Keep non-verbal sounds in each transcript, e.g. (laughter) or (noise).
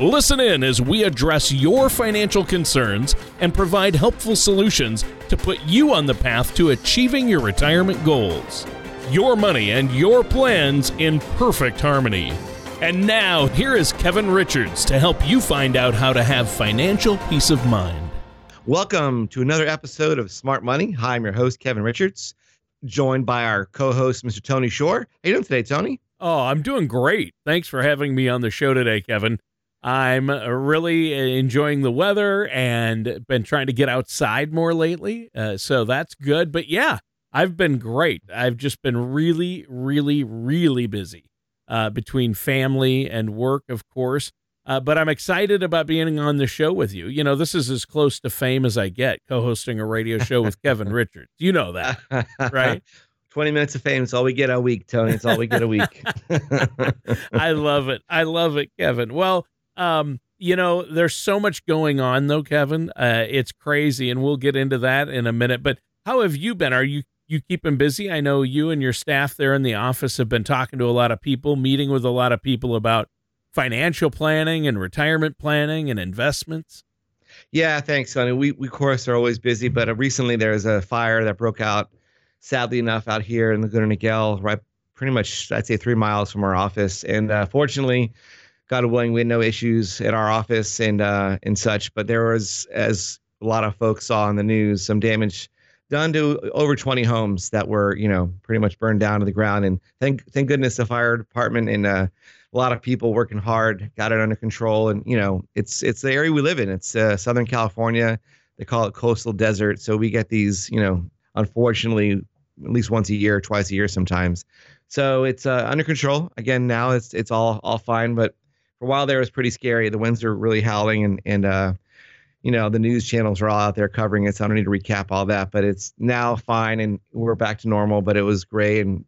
Listen in as we address your financial concerns and provide helpful solutions to put you on the path to achieving your retirement goals. Your money and your plans in perfect harmony. And now, here is Kevin Richards to help you find out how to have financial peace of mind. Welcome to another episode of Smart Money. Hi, I'm your host, Kevin Richards, joined by our co host, Mr. Tony Shore. How are you doing today, Tony? Oh, I'm doing great. Thanks for having me on the show today, Kevin. I'm really enjoying the weather and been trying to get outside more lately. Uh, so that's good. But yeah, I've been great. I've just been really, really, really busy uh, between family and work, of course. Uh, but I'm excited about being on the show with you. You know, this is as close to fame as I get co hosting a radio show with Kevin Richards. You know that, right? (laughs) 20 minutes of fame. It's all we get a week, Tony. It's all we get a week. (laughs) I love it. I love it, Kevin. Well, um, you know, there's so much going on though, Kevin. Uh, it's crazy, and we'll get into that in a minute. But how have you been? Are you you keeping busy? I know you and your staff there in the office have been talking to a lot of people, meeting with a lot of people about financial planning and retirement planning and investments. Yeah, thanks, Sonny. We we of course are always busy, but uh, recently there was a fire that broke out, sadly enough, out here in Laguna Niguel, right, pretty much I'd say three miles from our office, and uh, fortunately God willing, we had no issues at our office and uh, and such. But there was, as a lot of folks saw in the news, some damage done to over 20 homes that were, you know, pretty much burned down to the ground. And thank thank goodness the fire department and uh, a lot of people working hard got it under control. And you know, it's it's the area we live in. It's uh, Southern California. They call it coastal desert. So we get these, you know, unfortunately, at least once a year, twice a year sometimes. So it's uh, under control. Again, now it's it's all all fine, but for a while there it was pretty scary. The winds are really howling and and uh, you know the news channels are all out there covering it. So I don't need to recap all that, but it's now fine and we're back to normal. But it was gray and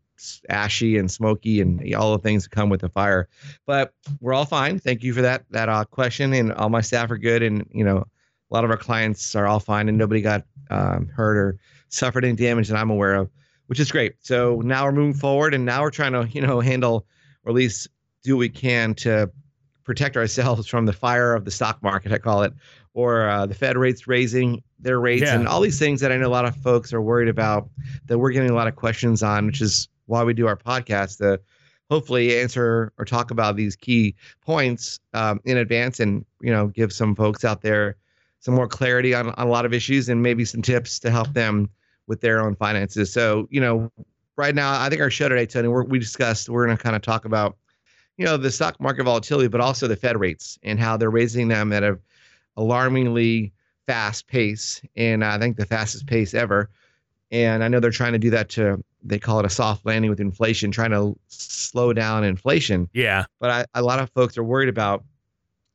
ashy and smoky and all the things that come with the fire. But we're all fine. Thank you for that that uh, question. And all my staff are good, and you know a lot of our clients are all fine, and nobody got um, hurt or suffered any damage that I'm aware of, which is great. So now we're moving forward, and now we're trying to you know handle or at least do what we can to protect ourselves from the fire of the stock market, I call it, or uh, the Fed rates raising their rates, yeah. and all these things that I know a lot of folks are worried about that we're getting a lot of questions on, which is why we do our podcast to hopefully answer or talk about these key points um, in advance and you know give some folks out there some more clarity on, on a lot of issues and maybe some tips to help them with their own finances. So you know, right now I think our show today, Tony, we discussed we're going to kind of talk about you know the stock market volatility, but also the Fed rates and how they're raising them at a alarmingly fast pace, and I think the fastest pace ever. And I know they're trying to do that to they call it a soft landing with inflation, trying to slow down inflation. Yeah. But I, a lot of folks are worried about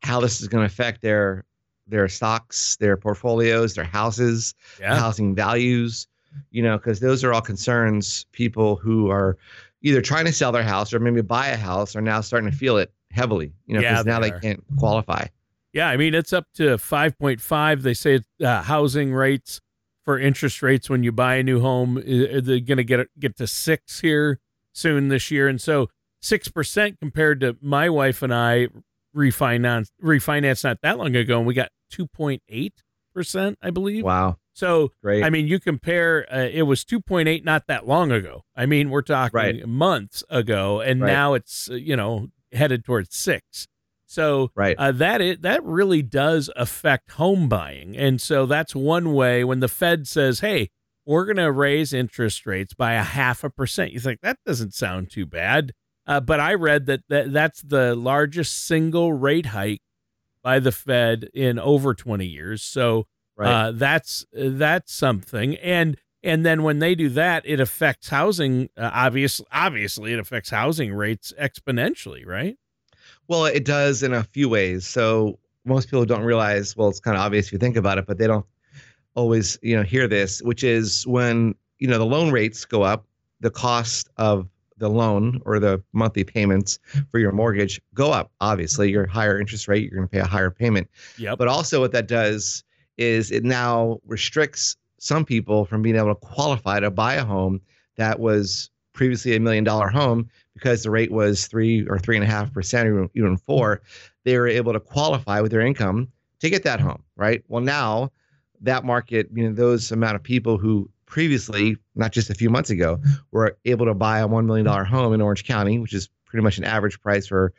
how this is going to affect their their stocks, their portfolios, their houses, yeah. housing values. You know, because those are all concerns people who are either trying to sell their house or maybe buy a house are now starting to feel it heavily, you know, because yeah, now they, they can't qualify. Yeah, I mean it's up to 5.5. They say uh, housing rates for interest rates when you buy a new home they're going to get get to 6 here soon this year and so 6% compared to my wife and I refinance refinance not that long ago and we got 2.8%, I believe. Wow. So, Great. I mean, you compare, uh, it was 2.8 not that long ago. I mean, we're talking right. months ago, and right. now it's, uh, you know, headed towards six. So right. Uh, that it that really does affect home buying, and so that's one way. When the Fed says, "Hey, we're going to raise interest rates by a half a percent," you think that doesn't sound too bad. Uh, but I read that, that that's the largest single rate hike by the Fed in over 20 years. So Right. Uh, that's that's something, and and then when they do that, it affects housing. Uh, obvious, obviously, it affects housing rates exponentially, right? Well, it does in a few ways. So most people don't realize. Well, it's kind of obvious if you think about it, but they don't. always you know hear this, which is when you know the loan rates go up, the cost of the loan or the monthly payments for your mortgage go up. Obviously, your higher interest rate, you're going to pay a higher payment. Yep. But also, what that does is it now restricts some people from being able to qualify to buy a home that was previously a million dollar home because the rate was three or three and a half percent or even four. They were able to qualify with their income to get that home, right? Well, now that market, you know, those amount of people who previously, not just a few months ago, were able to buy a $1 million home in Orange County, which is pretty much an average price for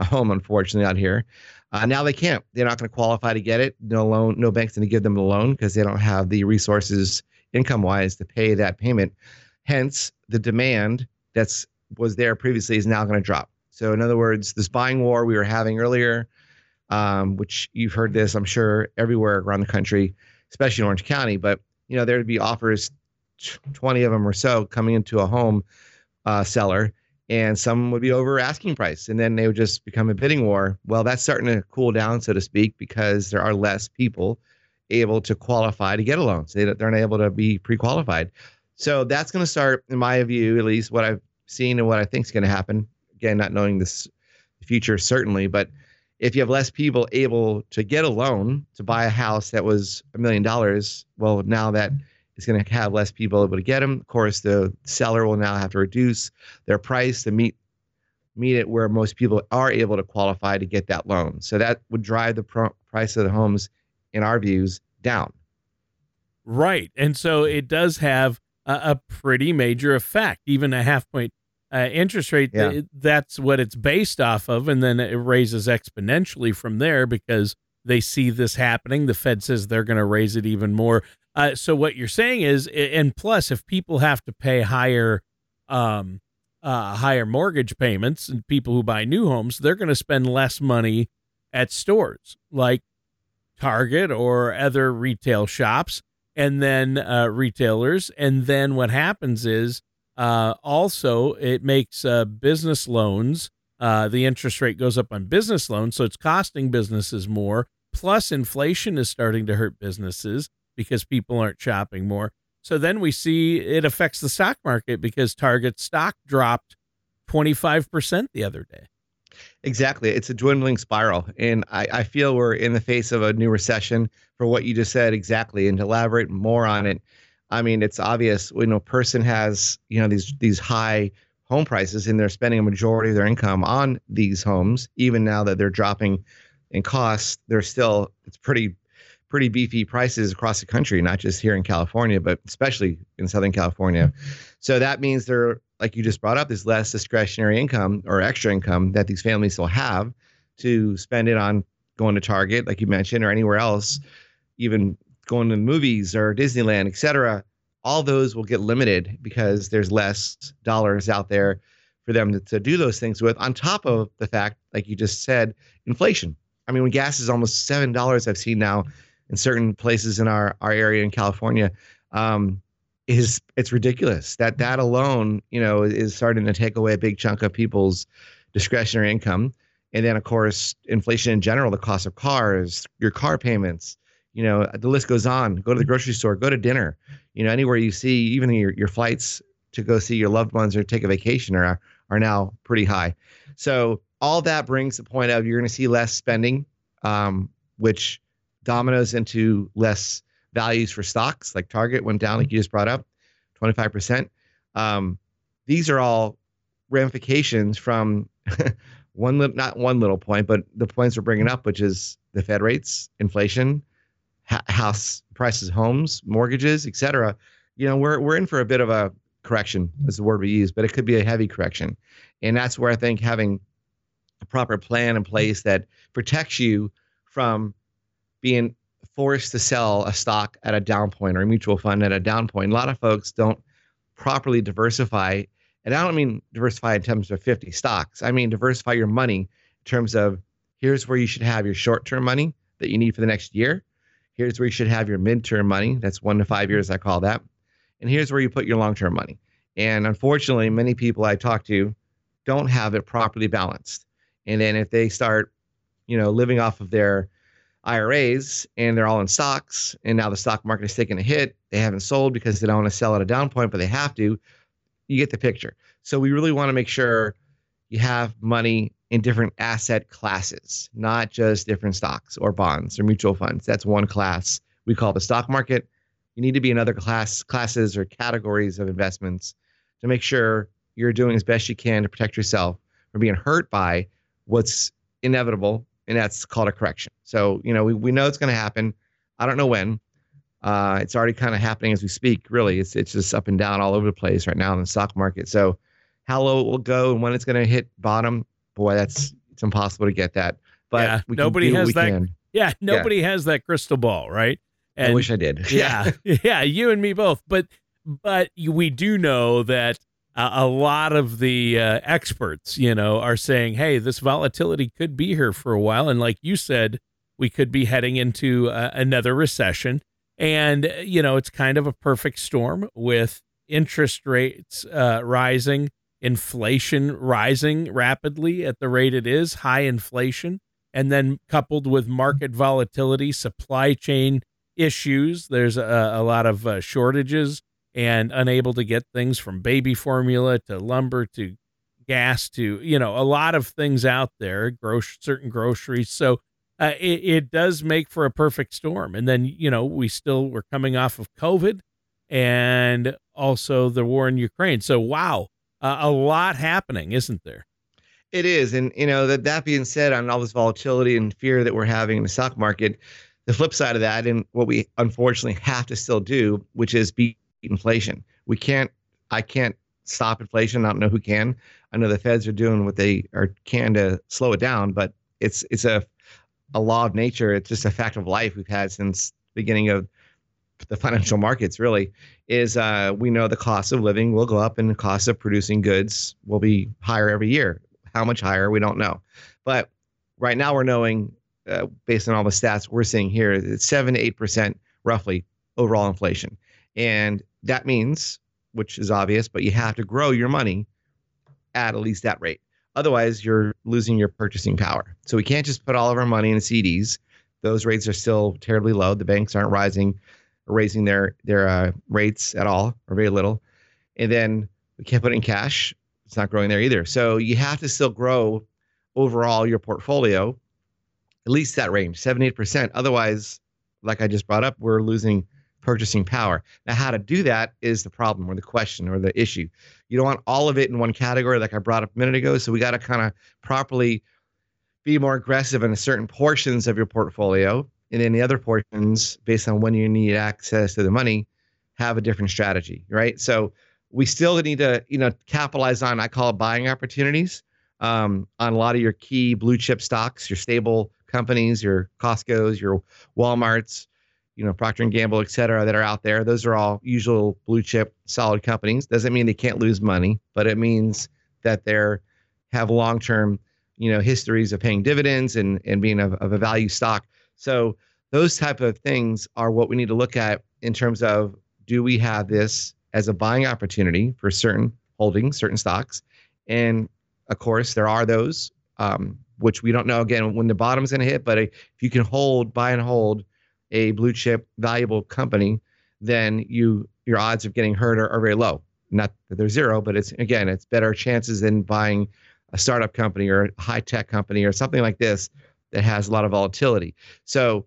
a home, unfortunately, out here. Uh, now they can't. They're not going to qualify to get it. No loan, no bank's going to give them the loan because they don't have the resources income wise to pay that payment. Hence, the demand that's was there previously is now going to drop. So, in other words, this buying war we were having earlier, um, which you've heard this, I'm sure, everywhere around the country, especially in Orange County, but you know, there would be offers, 20 of them or so coming into a home uh, seller, and some would be over asking price. And then they would just become a bidding war. Well, that's starting to cool down, so to speak, because there are less people able to qualify to get a loan. So they, they're not able to be pre qualified. So that's going to start, in my view, at least what I've seen and what I think is going to happen. Again, not knowing this future certainly, but if you have less people able to get a loan to buy a house that was a million dollars, well, now that is going to have less people able to get them. Of course, the seller will now have to reduce their price to meet meet it where most people are able to qualify to get that loan. So that would drive the pr- price of the homes, in our views, down. Right, and so it does have a, a pretty major effect, even a half point uh, interest rate, yeah. th- that's what it's based off of. And then it raises exponentially from there because they see this happening. The Fed says they're going to raise it even more. Uh, so what you're saying is, and plus, if people have to pay higher, um, uh, higher mortgage payments, and people who buy new homes, they're going to spend less money at stores like Target or other retail shops, and then uh, retailers. And then what happens is uh, also, it makes uh, business loans, uh, the interest rate goes up on business loans. So it's costing businesses more. Plus, inflation is starting to hurt businesses because people aren't shopping more. So then we see it affects the stock market because Target stock dropped 25% the other day. Exactly. It's a dwindling spiral. And I, I feel we're in the face of a new recession for what you just said exactly. And to elaborate more on it, I mean, it's obvious when a person has, you know, these these high home prices and they're spending a majority of their income on these homes, even now that they're dropping in cost, they're still it's pretty pretty beefy prices across the country, not just here in California, but especially in Southern California. So that means there, like you just brought up, there's less discretionary income or extra income that these families will have to spend it on going to Target, like you mentioned, or anywhere else, even going to movies or Disneyland, etc., all those will get limited because there's less dollars out there for them to, to do those things with. On top of the fact, like you just said, inflation. I mean, when gas is almost seven dollars, I've seen now in certain places in our our area in California, um, is it's ridiculous. That that alone, you know, is starting to take away a big chunk of people's discretionary income. And then, of course, inflation in general, the cost of cars, your car payments, you know the list goes on go to the grocery store go to dinner you know anywhere you see even your, your flights to go see your loved ones or take a vacation are are now pretty high so all that brings the point of you're going to see less spending um, which dominoes into less values for stocks like target went down like you just brought up 25% um, these are all ramifications from (laughs) one not one little point but the points we're bringing up which is the fed rates inflation house prices, homes, mortgages, etc. You know, we're we're in for a bit of a correction, is the word we use, but it could be a heavy correction, and that's where I think having a proper plan in place that protects you from being forced to sell a stock at a down point or a mutual fund at a down point. A lot of folks don't properly diversify, and I don't mean diversify in terms of 50 stocks. I mean diversify your money in terms of here's where you should have your short-term money that you need for the next year Here's where you should have your midterm money. That's one to five years, I call that. And here's where you put your long term money. And unfortunately, many people I talk to don't have it properly balanced. And then if they start, you know, living off of their IRAs and they're all in stocks. And now the stock market is taking a hit. They haven't sold because they don't want to sell at a down point, but they have to. You get the picture. So we really want to make sure you have money in different asset classes, not just different stocks or bonds or mutual funds. That's one class we call the stock market. You need to be in other class classes or categories of investments to make sure you're doing as best you can to protect yourself from being hurt by what's inevitable, and that's called a correction. So, you know, we, we know it's going to happen. I don't know when. Uh, it's already kind of happening as we speak. Really, it's it's just up and down all over the place right now in the stock market. So, how low it will go and when it's going to hit bottom, boy, that's it's impossible to get that. But yeah, nobody has that. Can. Yeah, nobody yeah. has that crystal ball, right? And I wish I did. (laughs) yeah, (laughs) yeah, you and me both. But but we do know that uh, a lot of the uh, experts, you know, are saying, "Hey, this volatility could be here for a while," and like you said, we could be heading into uh, another recession. And you know, it's kind of a perfect storm with interest rates uh, rising, inflation rising rapidly at the rate it is, high inflation, and then coupled with market volatility, supply chain issues. There's a, a lot of uh, shortages and unable to get things from baby formula to lumber to gas to you know a lot of things out there certain groceries. So uh, it, it does make for a perfect storm. And then you know we still we're coming off of covid and also the war in ukraine. So wow uh, a lot happening isn't there? It is. And you know that that being said on all this volatility and fear that we're having in the stock market the flip side of that and what we unfortunately have to still do which is be inflation. We can't. I can't stop inflation. I don't know who can. I know the Feds are doing what they are can to slow it down, but it's it's a a law of nature. It's just a fact of life we've had since the beginning of the financial markets. Really, is uh, we know the cost of living will go up and the cost of producing goods will be higher every year. How much higher we don't know, but right now we're knowing uh, based on all the stats we're seeing here, it's seven to eight percent roughly overall inflation, and that means, which is obvious, but you have to grow your money at at least that rate. Otherwise, you're losing your purchasing power. So we can't just put all of our money in CDs. Those rates are still terribly low. The banks aren't rising, raising their their uh, rates at all or very little. And then we can't put it in cash. It's not growing there either. So you have to still grow overall your portfolio, at least that range, 78%. Otherwise, like I just brought up, we're losing purchasing power. Now, how to do that is the problem or the question or the issue. You don't want all of it in one category, like I brought up a minute ago. So we got to kind of properly be more aggressive in certain portions of your portfolio. And then the other portions, based on when you need access to the money, have a different strategy, right? So we still need to, you know, capitalize on, I call it buying opportunities um, on a lot of your key blue chip stocks, your stable companies, your Costco's, your Walmart's, you know Procter and Gamble, et cetera, that are out there. Those are all usual blue chip, solid companies. Doesn't mean they can't lose money, but it means that they're have long term, you know, histories of paying dividends and and being of, of a value stock. So those type of things are what we need to look at in terms of do we have this as a buying opportunity for certain holdings, certain stocks, and of course there are those um, which we don't know again when the bottom's going to hit. But if you can hold, buy and hold a blue chip valuable company, then you your odds of getting hurt are, are very low. Not that they're zero, but it's again, it's better chances than buying a startup company or a high tech company or something like this that has a lot of volatility. So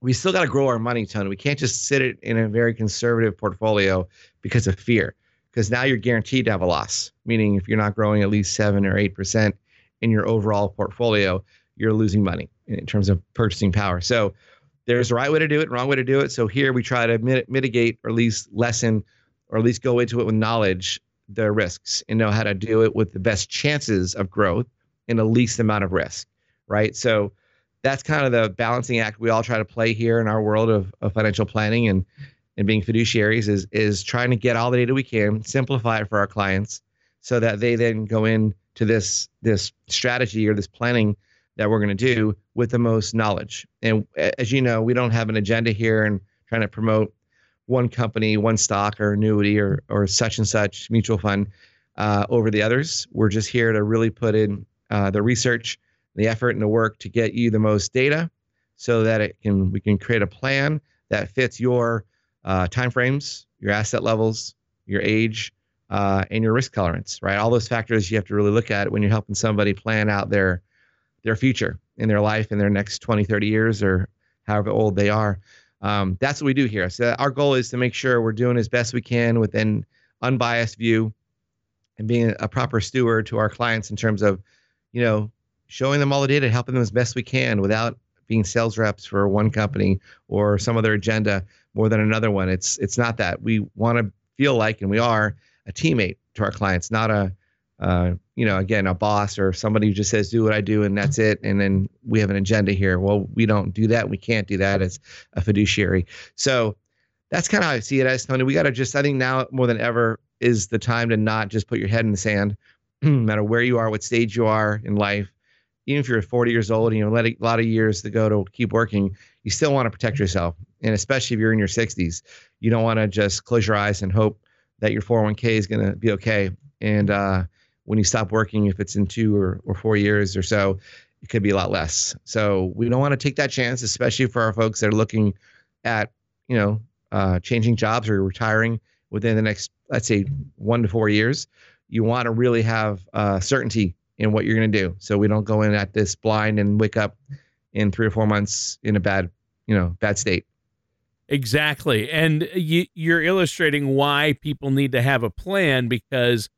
we still got to grow our money, Tony. We can't just sit it in a very conservative portfolio because of fear. Because now you're guaranteed to have a loss. Meaning, if you're not growing at least seven or eight percent in your overall portfolio, you're losing money in terms of purchasing power. So there's a right way to do it, wrong way to do it. So here we try to mit- mitigate or at least lessen or at least go into it with knowledge the risks and know how to do it with the best chances of growth and the least amount of risk, right? So that's kind of the balancing act we all try to play here in our world of, of financial planning and and being fiduciaries is is trying to get all the data we can, simplify it for our clients so that they then go in to this this strategy or this planning that we're going to do with the most knowledge. And as you know, we don't have an agenda here and trying to promote one company, one stock or annuity or or such and such mutual fund uh, over the others. We're just here to really put in uh, the research, the effort, and the work to get you the most data, so that it can we can create a plan that fits your uh, timeframes, your asset levels, your age, uh, and your risk tolerance. Right, all those factors you have to really look at when you're helping somebody plan out their their future in their life in their next 20, 30 years or however old they are. Um, that's what we do here. So our goal is to make sure we're doing as best we can with an unbiased view and being a proper steward to our clients in terms of, you know, showing them all the data, helping them as best we can without being sales reps for one company or some other agenda more than another one. It's it's not that. We want to feel like, and we are a teammate to our clients, not a uh, you know, again, a boss or somebody who just says, do what I do and that's it. And then we have an agenda here. Well, we don't do that. We can't do that as a fiduciary. So that's kind of how I see it as Tony. We got to just, I think now more than ever is the time to not just put your head in the sand, (clears throat) no matter where you are, what stage you are in life. Even if you're 40 years old and you know, let a lot of years to go to keep working, you still want to protect yourself. And especially if you're in your 60s, you don't want to just close your eyes and hope that your 401k is going to be okay. And, uh, when you stop working, if it's in two or, or four years or so, it could be a lot less. So we don't want to take that chance, especially for our folks that are looking at, you know, uh, changing jobs or retiring within the next, let's say, one to four years. You want to really have uh, certainty in what you're going to do, so we don't go in at this blind and wake up in three or four months in a bad, you know, bad state. Exactly, and you, you're illustrating why people need to have a plan because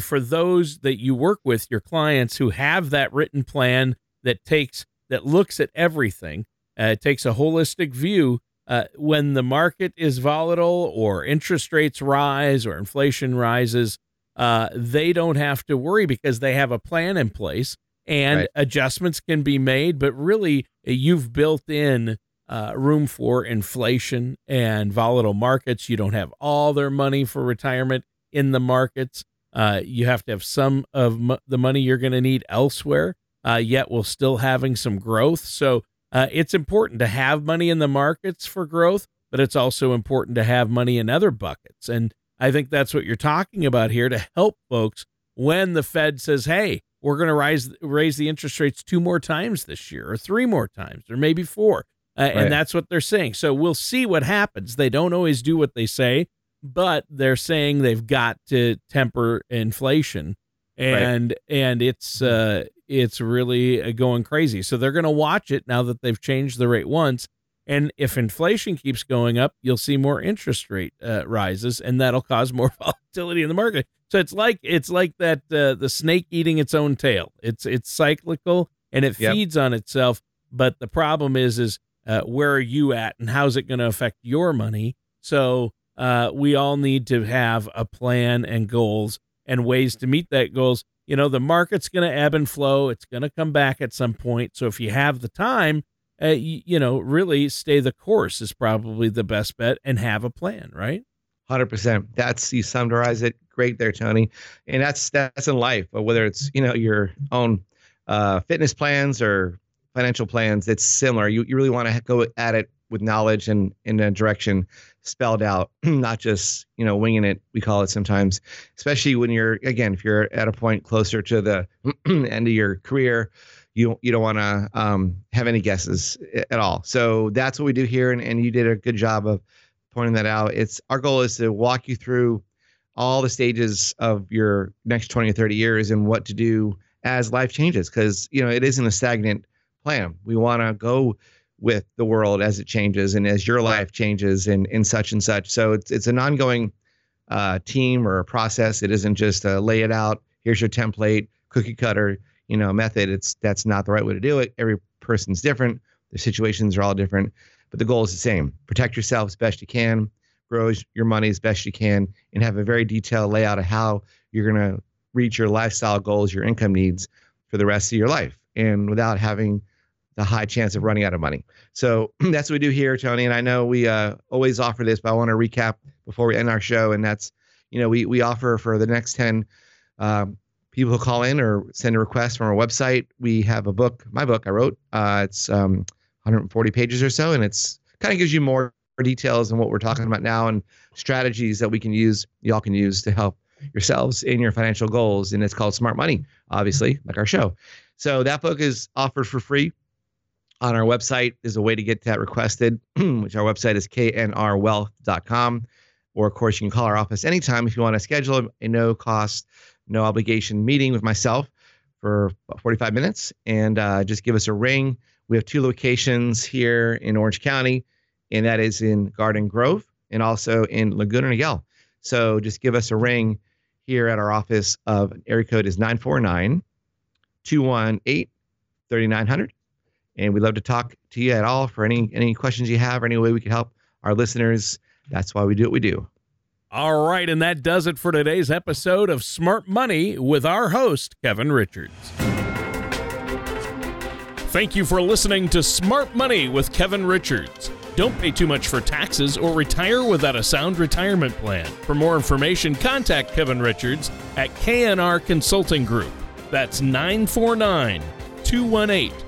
for those that you work with, your clients who have that written plan that takes that looks at everything, uh, takes a holistic view. Uh, when the market is volatile or interest rates rise or inflation rises, uh, they don't have to worry because they have a plan in place and right. adjustments can be made. But really, you've built in uh, room for inflation and volatile markets. You don't have all their money for retirement in the markets. Uh, you have to have some of the money you're going to need elsewhere, uh, yet while still having some growth. So uh, it's important to have money in the markets for growth, but it's also important to have money in other buckets. And I think that's what you're talking about here to help folks when the Fed says, "Hey, we're going to raise raise the interest rates two more times this year, or three more times, or maybe four. Uh, right. And that's what they're saying. So we'll see what happens. They don't always do what they say but they're saying they've got to temper inflation. And right. and it's uh it's really uh, going crazy. So they're going to watch it now that they've changed the rate once. And if inflation keeps going up you'll see more interest rate uh, rises and that'll cause more (laughs) volatility in the market. So it's like it's like that uh, the snake eating its own tail. It's it's cyclical and it yep. feeds on itself. But the problem is is uh, where are you at and how's it going to affect your money? So uh, we all need to have a plan and goals and ways to meet that goals. You know, the market's going to ebb and flow. It's going to come back at some point. So if you have the time, uh, you, you know, really stay the course is probably the best bet and have a plan, right? Hundred percent. That's you summarize it great there, Tony. And that's that's in life, but whether it's you know your own uh, fitness plans or financial plans. It's similar. You you really want to go at it with knowledge and in a direction spelled out, (clears throat) not just you know winging it. We call it sometimes, especially when you're again if you're at a point closer to the (clears throat) end of your career, you you don't want to um, have any guesses at all. So that's what we do here, and, and you did a good job of pointing that out. It's our goal is to walk you through all the stages of your next 20 or 30 years and what to do as life changes because you know it isn't a stagnant plan. We want to go with the world as it changes and as your life changes and in such and such. So it's it's an ongoing uh, team or a process. It isn't just a lay it out. Here's your template, cookie cutter, you know, method. It's that's not the right way to do it. Every person's different. The situations are all different, but the goal is the same. Protect yourself as best you can, grow your money as best you can, and have a very detailed layout of how you're going to reach your lifestyle goals, your income needs for the rest of your life, and without having the high chance of running out of money. So (clears throat) that's what we do here, Tony. And I know we uh, always offer this, but I want to recap before we end our show. And that's, you know, we we offer for the next ten um, people who call in or send a request from our website. We have a book, my book I wrote. Uh, it's um, 140 pages or so, and it's kind of gives you more details on what we're talking about now and strategies that we can use, y'all can use to help yourselves in your financial goals. And it's called Smart Money, obviously, like our show. So that book is offered for free on our website is a way to get that requested, (clears throat) which our website is knrwealth.com. Or, of course, you can call our office anytime if you want to schedule a no cost, no obligation meeting with myself for 45 minutes and uh, just give us a ring. We have two locations here in Orange County, and that is in Garden Grove and also in Laguna Niguel. So just give us a ring here at our office of area code is 949 218 3900 and we'd love to talk to you at all for any any questions you have or any way we can help our listeners. That's why we do what we do. All right, and that does it for today's episode of Smart Money with our host, Kevin Richards. Thank you for listening to Smart Money with Kevin Richards. Don't pay too much for taxes or retire without a sound retirement plan. For more information, contact Kevin Richards at KNR Consulting Group. That's 949 218